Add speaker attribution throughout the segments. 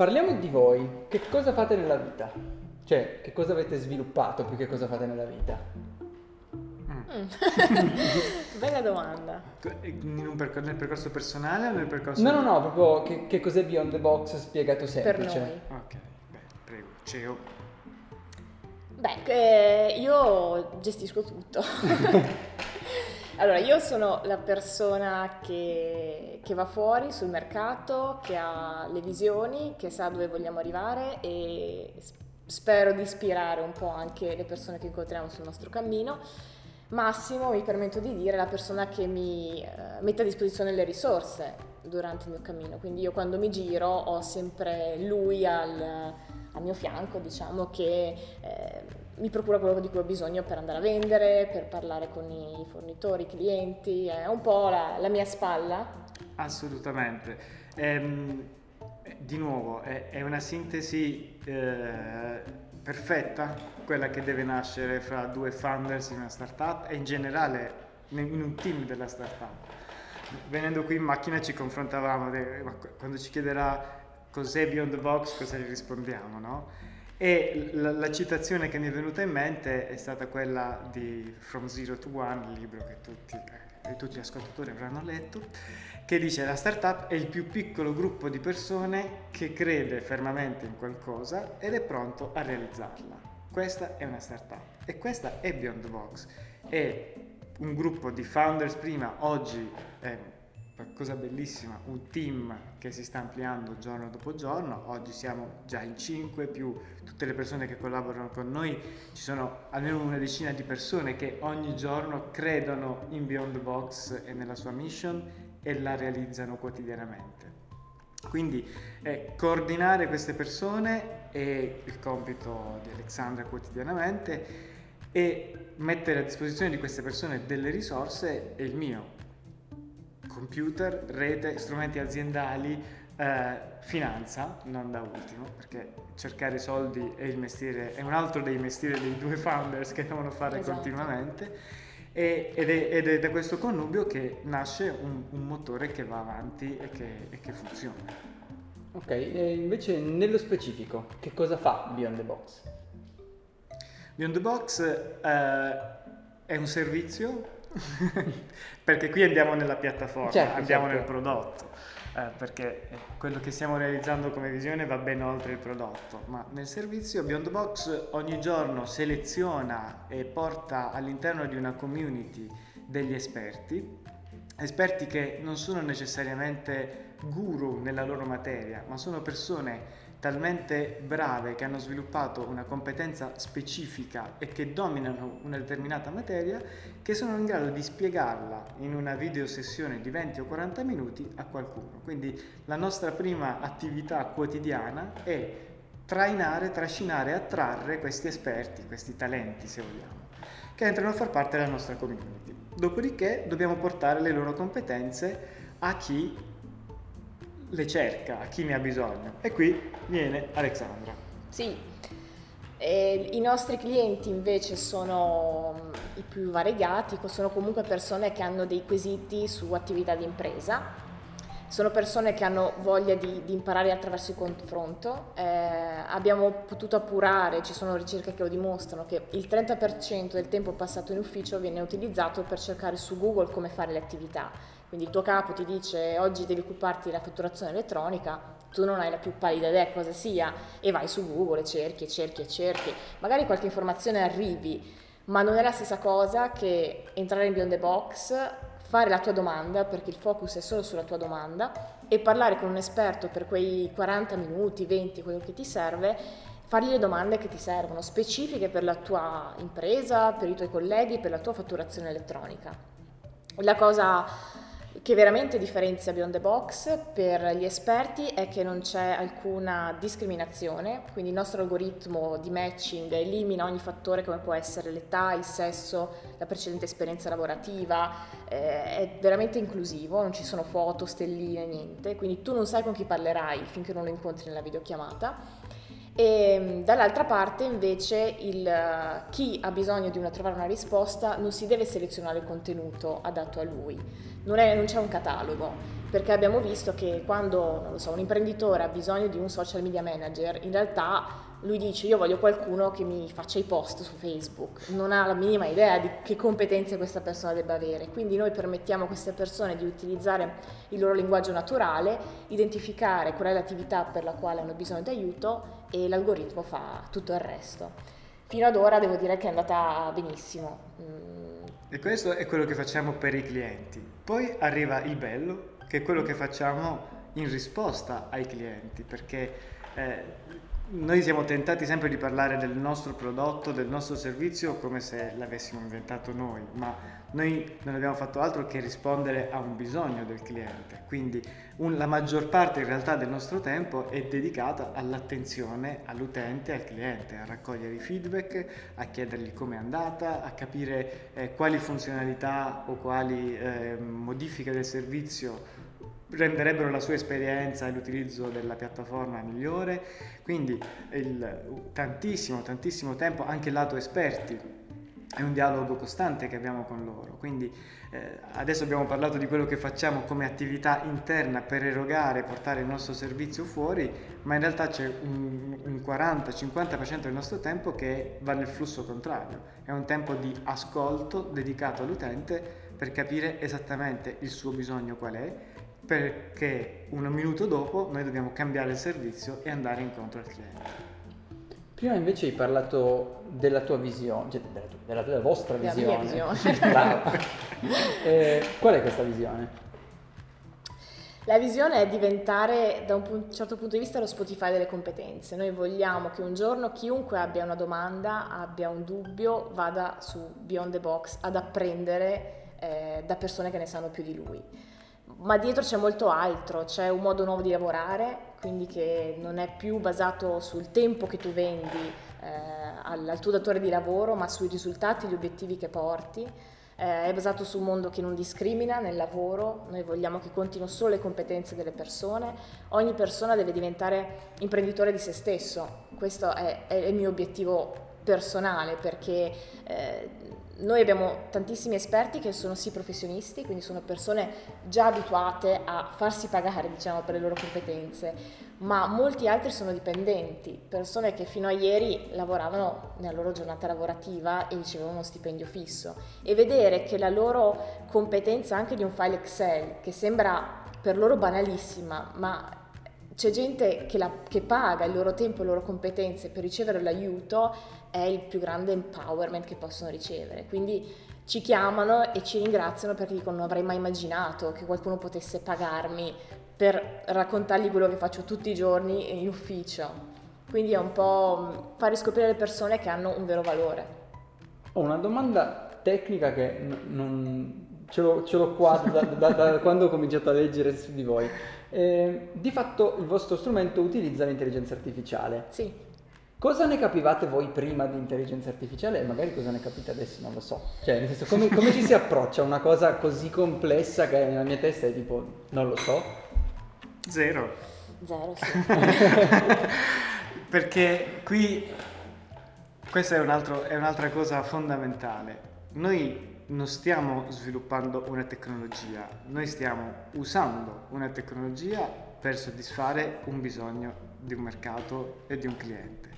Speaker 1: parliamo di voi. Che cosa fate nella vita? Cioè, che cosa avete sviluppato più che cosa fate nella vita?
Speaker 2: Mm. Bella domanda.
Speaker 3: Percor- nel percorso personale o nel percorso...
Speaker 1: No, no, no, proprio che, che cos'è Beyond the Box spiegato semplice.
Speaker 2: Per noi.
Speaker 3: Ok, beh, prego, CEO.
Speaker 2: Beh, eh, io gestisco tutto. allora, io sono la persona che, che, va fuori sul mercato, che ha le visioni, che sa dove vogliamo arrivare e spero di ispirare un po' anche le persone che incontriamo sul nostro cammino. Massimo, mi permetto di dire, è la persona che mi eh, mette a disposizione le risorse durante il mio cammino, quindi io quando mi giro ho sempre lui al, al mio fianco, diciamo, che eh, mi procura quello di cui ho bisogno per andare a vendere, per parlare con i fornitori, i clienti, è un po' la, la mia spalla.
Speaker 3: Assolutamente. Ehm, di nuovo, è, è una sintesi... Eh perfetta, quella che deve nascere fra due founders in una startup e in generale in un team della startup. Venendo qui in macchina ci confrontavamo, quando ci chiederà cos'è Beyond the Box, cosa gli rispondiamo, no? E la, la, citazione che mi è venuta in mente è stata quella di From Zero to One, il libro che tutti, eh, tutti gli ascoltatori avranno letto, che dice la startup è il più piccolo gruppo di persone che crede fermamente in qualcosa ed è pronto a realizzarla. Questa è una startup e questa è Beyond the Box. È un gruppo di founders prima, oggi è cosa bellissima, un team che si sta ampliando giorno dopo giorno, oggi siamo già in 5 più tutte le persone che collaborano con noi, ci sono almeno una decina di persone che ogni giorno credono in Beyond the Box e nella sua mission e la realizzano quotidianamente. Quindi eh, coordinare queste persone è il compito di Alexandra quotidianamente e mettere a disposizione di queste persone delle risorse è il mio. Computer, rete, strumenti aziendali, eh, finanza, non da ultimo, perché cercare soldi è, il mestiere, è un altro dei mestieri dei due founders che devono fare esatto. continuamente ed, è, ed, è, da questo connubio che nasce un, un motore che va avanti e che, e che funziona.
Speaker 1: Ok, e invece nello specifico, che cosa fa Beyond the Box?
Speaker 3: Beyond the Box eh, è un servizio, perché qui andiamo nella piattaforma, certo, andiamo certo. nel prodotto eh, perché quello che stiamo realizzando come visione va ben oltre il prodotto, ma nel servizio Beyond Box ogni giorno seleziona e porta all'interno di una community degli esperti, esperti che non sono necessariamente guru nella loro materia, ma sono persone talmente brave che hanno sviluppato una competenza specifica e che dominano una determinata materia che sono in grado di spiegarla in una video sessione di 20 o 40 minuti a qualcuno. Quindi la nostra prima attività quotidiana è trainare, trascinare, attrarre questi esperti, questi talenti se vogliamo, che entrano a far parte della nostra community. Dopodiché dobbiamo portare le loro competenze a chi le cerca, a chi ne ha bisogno. E qui viene Alexandra.
Speaker 2: Sì, e I nostri clienti invece sono mm, i più variegati, sono comunque persone che hanno dei quesiti su attività di impresa, sono persone che hanno voglia di, di imparare attraverso il confronto. Eh, abbiamo potuto appurare, ci sono ricerche che lo dimostrano, che il 30% del tempo passato in ufficio viene utilizzato per cercare su Google come fare le attività quindi il tuo capo ti dice oggi devi occuparti della fatturazione elettronica, tu non hai la più pallida idea cosa sia e vai su Google e cerchi e cerchi e cerchi. Magari qualche informazione arrivi, ma non è la stessa cosa che entrare in Beyond the Box, fare la tua domanda, perché il focus è solo sulla tua domanda, e parlare con un esperto per quei 40 minuti, 20, quello che ti serve, fargli le domande che ti servono, specifiche per la tua impresa, per i tuoi colleghi, per la tua fatturazione elettronica. La cosa che veramente differenzia Beyond the Box per gli esperti è che non c'è alcuna discriminazione, quindi il nostro algoritmo di matching elimina ogni fattore come può essere l'età, il sesso, la precedente esperienza lavorativa, eh, è veramente inclusivo, non ci sono foto, stelline, niente, quindi tu non sai con chi parlerai finché non lo incontri nella videochiamata e mm, dall'altra parte invece il, chi ha bisogno di una, trovare una risposta non si deve selezionare il contenuto adatto a lui, non, è, non c'è un catalogo, perché abbiamo visto che quando so, un imprenditore ha bisogno di un social media manager, in realtà lui dice io voglio qualcuno che mi faccia i post su Facebook, non ha la minima idea di che competenze questa persona debba avere, quindi noi permettiamo a queste persone di utilizzare il loro linguaggio naturale, identificare qual è l'attività per la quale hanno bisogno di aiuto e l'algoritmo fa tutto il resto. Fino ad ora devo dire che è andata benissimo.
Speaker 3: Mm. E questo è quello che facciamo per i clienti. Poi arriva il bello, che è quello che facciamo in risposta ai clienti, perché eh, noi siamo tentati sempre di parlare del nostro prodotto, del nostro servizio come se l'avessimo inventato noi, ma noi non abbiamo fatto altro che rispondere a un bisogno del cliente. Quindi un, la maggior parte in realtà del nostro tempo è dedicata all'attenzione all'utente, al cliente, a raccogliere i feedback, a chiedergli come è andata, a capire eh, quali funzionalità o quali eh, modifiche del servizio renderebbero la sua esperienza e l'utilizzo della piattaforma migliore, quindi il, tantissimo, tantissimo tempo, anche lato esperti, è un dialogo costante che abbiamo con loro. Quindi eh, adesso abbiamo parlato di quello che facciamo come attività interna per erogare, portare il nostro servizio fuori, ma in realtà c'è un, un 40-50% del nostro tempo che va nel flusso contrario. È un tempo di ascolto dedicato all'utente per capire esattamente il suo bisogno qual è perché un minuto dopo noi dobbiamo cambiare il servizio e andare incontro al cliente.
Speaker 1: Prima invece hai parlato della tua visione, cioè della, tua, della, della vostra
Speaker 2: della
Speaker 1: visione.
Speaker 2: Mia visione.
Speaker 1: eh, qual è questa visione?
Speaker 2: La visione è diventare da un certo punto di vista lo Spotify delle competenze. Noi vogliamo che un giorno chiunque abbia una domanda, abbia un dubbio, vada su Beyond the Box ad apprendere eh, da persone che ne sanno più di lui ma dietro c'è molto altro, c'è un modo nuovo di lavorare, quindi che non è più basato sul tempo che tu vendi eh, al, al, tuo datore di lavoro, ma sui risultati gli obiettivi che porti. Eh, è basato su un mondo che non discrimina nel lavoro, noi vogliamo che contino solo le competenze delle persone, ogni persona deve diventare imprenditore di se stesso, questo è, è il mio obiettivo personale perché eh, noi abbiamo tantissimi esperti che sono sì professionisti, quindi sono persone già abituate a farsi pagare diciamo, per le loro competenze, ma molti altri sono dipendenti, persone che fino a ieri lavoravano nella loro giornata lavorativa e ricevevano uno stipendio fisso. E vedere che la loro competenza anche di un file Excel, che sembra per loro banalissima, ma c'è gente che, la, che paga il loro tempo e le loro competenze per ricevere l'aiuto, è il più grande empowerment che possono ricevere. Quindi ci chiamano e ci ringraziano perché dicono non avrei mai immaginato che qualcuno potesse pagarmi per raccontargli quello che faccio tutti i giorni in ufficio. Quindi è un po' far riscoprire le persone che hanno un vero valore.
Speaker 1: Ho una domanda tecnica che non ce l'ho, ce l'ho qua da, da, da, quando ho cominciato a leggere su di voi. Eh, di fatto il vostro strumento utilizza l'intelligenza artificiale.
Speaker 2: Sì.
Speaker 1: Cosa ne capivate voi prima di intelligenza artificiale e magari cosa ne capite adesso? Non lo so. Cioè, nel senso, come, come ci si approccia a una cosa così complessa che nella mia testa è tipo, non lo so?
Speaker 3: Zero.
Speaker 2: Zero, sì.
Speaker 3: Perché qui, questa è, un altro, è un'altra cosa fondamentale. Noi non stiamo sviluppando una tecnologia, noi stiamo usando una tecnologia per soddisfare un bisogno di un mercato e di un cliente.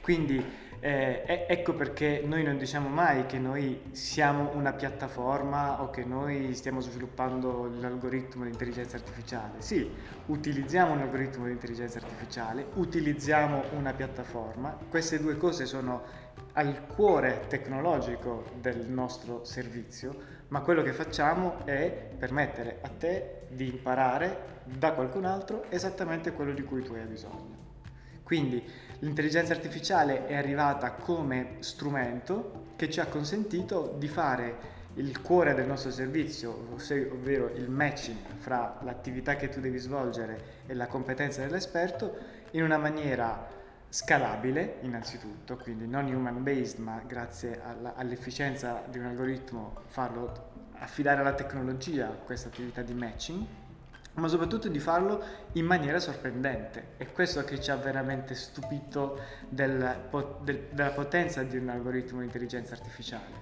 Speaker 3: Quindi eh, ecco perché noi non diciamo mai che noi siamo una piattaforma o che noi stiamo sviluppando l'algoritmo di intelligenza artificiale. Sì, utilizziamo un algoritmo di intelligenza artificiale, utilizziamo una piattaforma, queste due cose sono al cuore tecnologico del nostro servizio, ma quello che facciamo è permettere a te di imparare da qualcun altro esattamente quello di cui tu hai bisogno. Quindi l'intelligenza artificiale è arrivata come strumento che ci ha consentito di fare il cuore del nostro servizio, ovvero il matching fra l'attività che tu devi svolgere e la competenza dell'esperto, in una maniera scalabile innanzitutto, quindi non human based, ma grazie alla, all'efficienza di un algoritmo farlo affidare alla tecnologia questa attività di matching ma soprattutto di farlo in maniera sorprendente. È questo che ci ha veramente stupito del, del, della potenza di un algoritmo di intelligenza artificiale,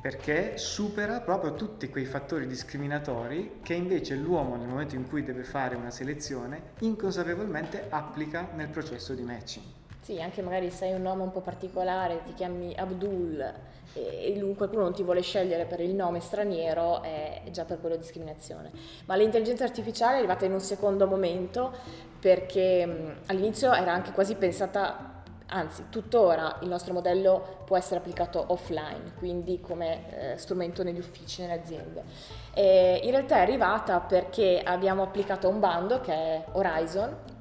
Speaker 3: perché supera proprio tutti quei fattori discriminatori che invece l'uomo nel momento in cui deve fare una selezione inconsapevolmente applica nel processo di matching.
Speaker 2: Sì, anche magari sei un nome un po' particolare, ti chiami Abdul e lui, qualcuno non ti vuole scegliere per il nome straniero, è già per quello discriminazione. Ma l'intelligenza artificiale è arrivata in un secondo momento perché all'inizio era anche quasi pensata, anzi tuttora il nostro modello può essere applicato offline, quindi come eh, strumento negli uffici, nelle aziende. E in realtà è arrivata perché abbiamo applicato un bando che è Horizon,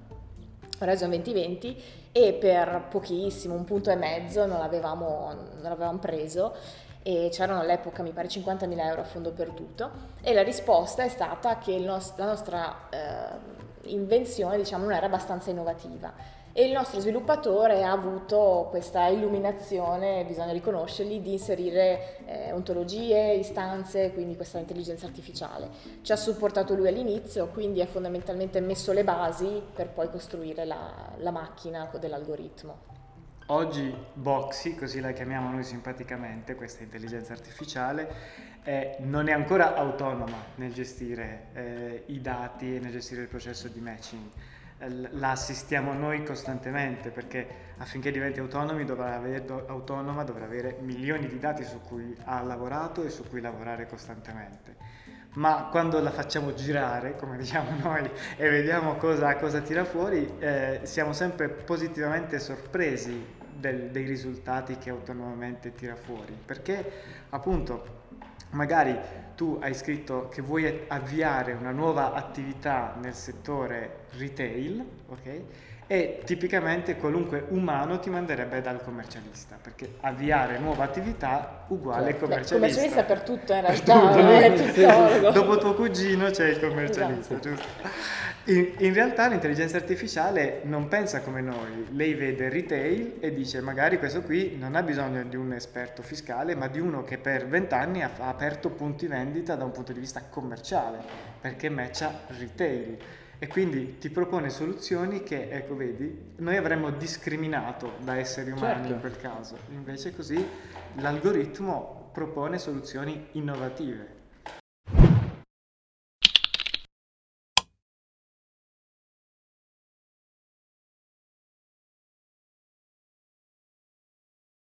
Speaker 2: Horizon 2020 e per pochissimo, un punto e mezzo, non l'avevamo, non l'avevamo preso e c'erano all'epoca mi pare 50.000 euro a fondo perduto e la risposta è stata che nost- la nostra eh, invenzione diciamo, non era abbastanza innovativa e il nostro sviluppatore ha avuto questa illuminazione, bisogna riconoscergli, di inserire eh, ontologie, istanze, quindi questa intelligenza artificiale. Ci ha supportato lui all'inizio, quindi ha fondamentalmente messo le basi per poi costruire la, la macchina dell'algoritmo.
Speaker 3: Oggi Boxy, così la chiamiamo noi simpaticamente, questa intelligenza artificiale, eh, non è ancora autonoma nel gestire eh, i dati e nel gestire il processo di matching la assistiamo noi costantemente perché affinché diventi dovrà avere, autonoma dovrà avere milioni di dati su cui ha lavorato e su cui lavorare costantemente. Ma quando la facciamo girare, come diciamo noi, e vediamo cosa, cosa tira fuori, eh, siamo sempre positivamente sorpresi del, dei risultati che autonomamente tira fuori. Perché appunto magari tu hai scritto che vuoi avviare una nuova attività nel settore retail, ok? E tipicamente qualunque umano ti manderebbe dal commercialista, perché avviare nuova attività uguale certo. commercialista.
Speaker 2: Beh, commercialista per tutto in realtà,
Speaker 3: per tutto. Dopo tuo cugino c'è il commercialista, esatto. giusto? In, in, realtà l'intelligenza artificiale non pensa come noi, lei vede retail e dice magari questo qui non ha bisogno di un esperto fiscale, ma di uno che per vent'anni ha, ha aperto punti vendita da un punto di vista commerciale, perché matcha retail. E quindi ti propone soluzioni che, ecco vedi, noi avremmo discriminato da esseri umani certo. in quel caso, invece così l'algoritmo propone soluzioni innovative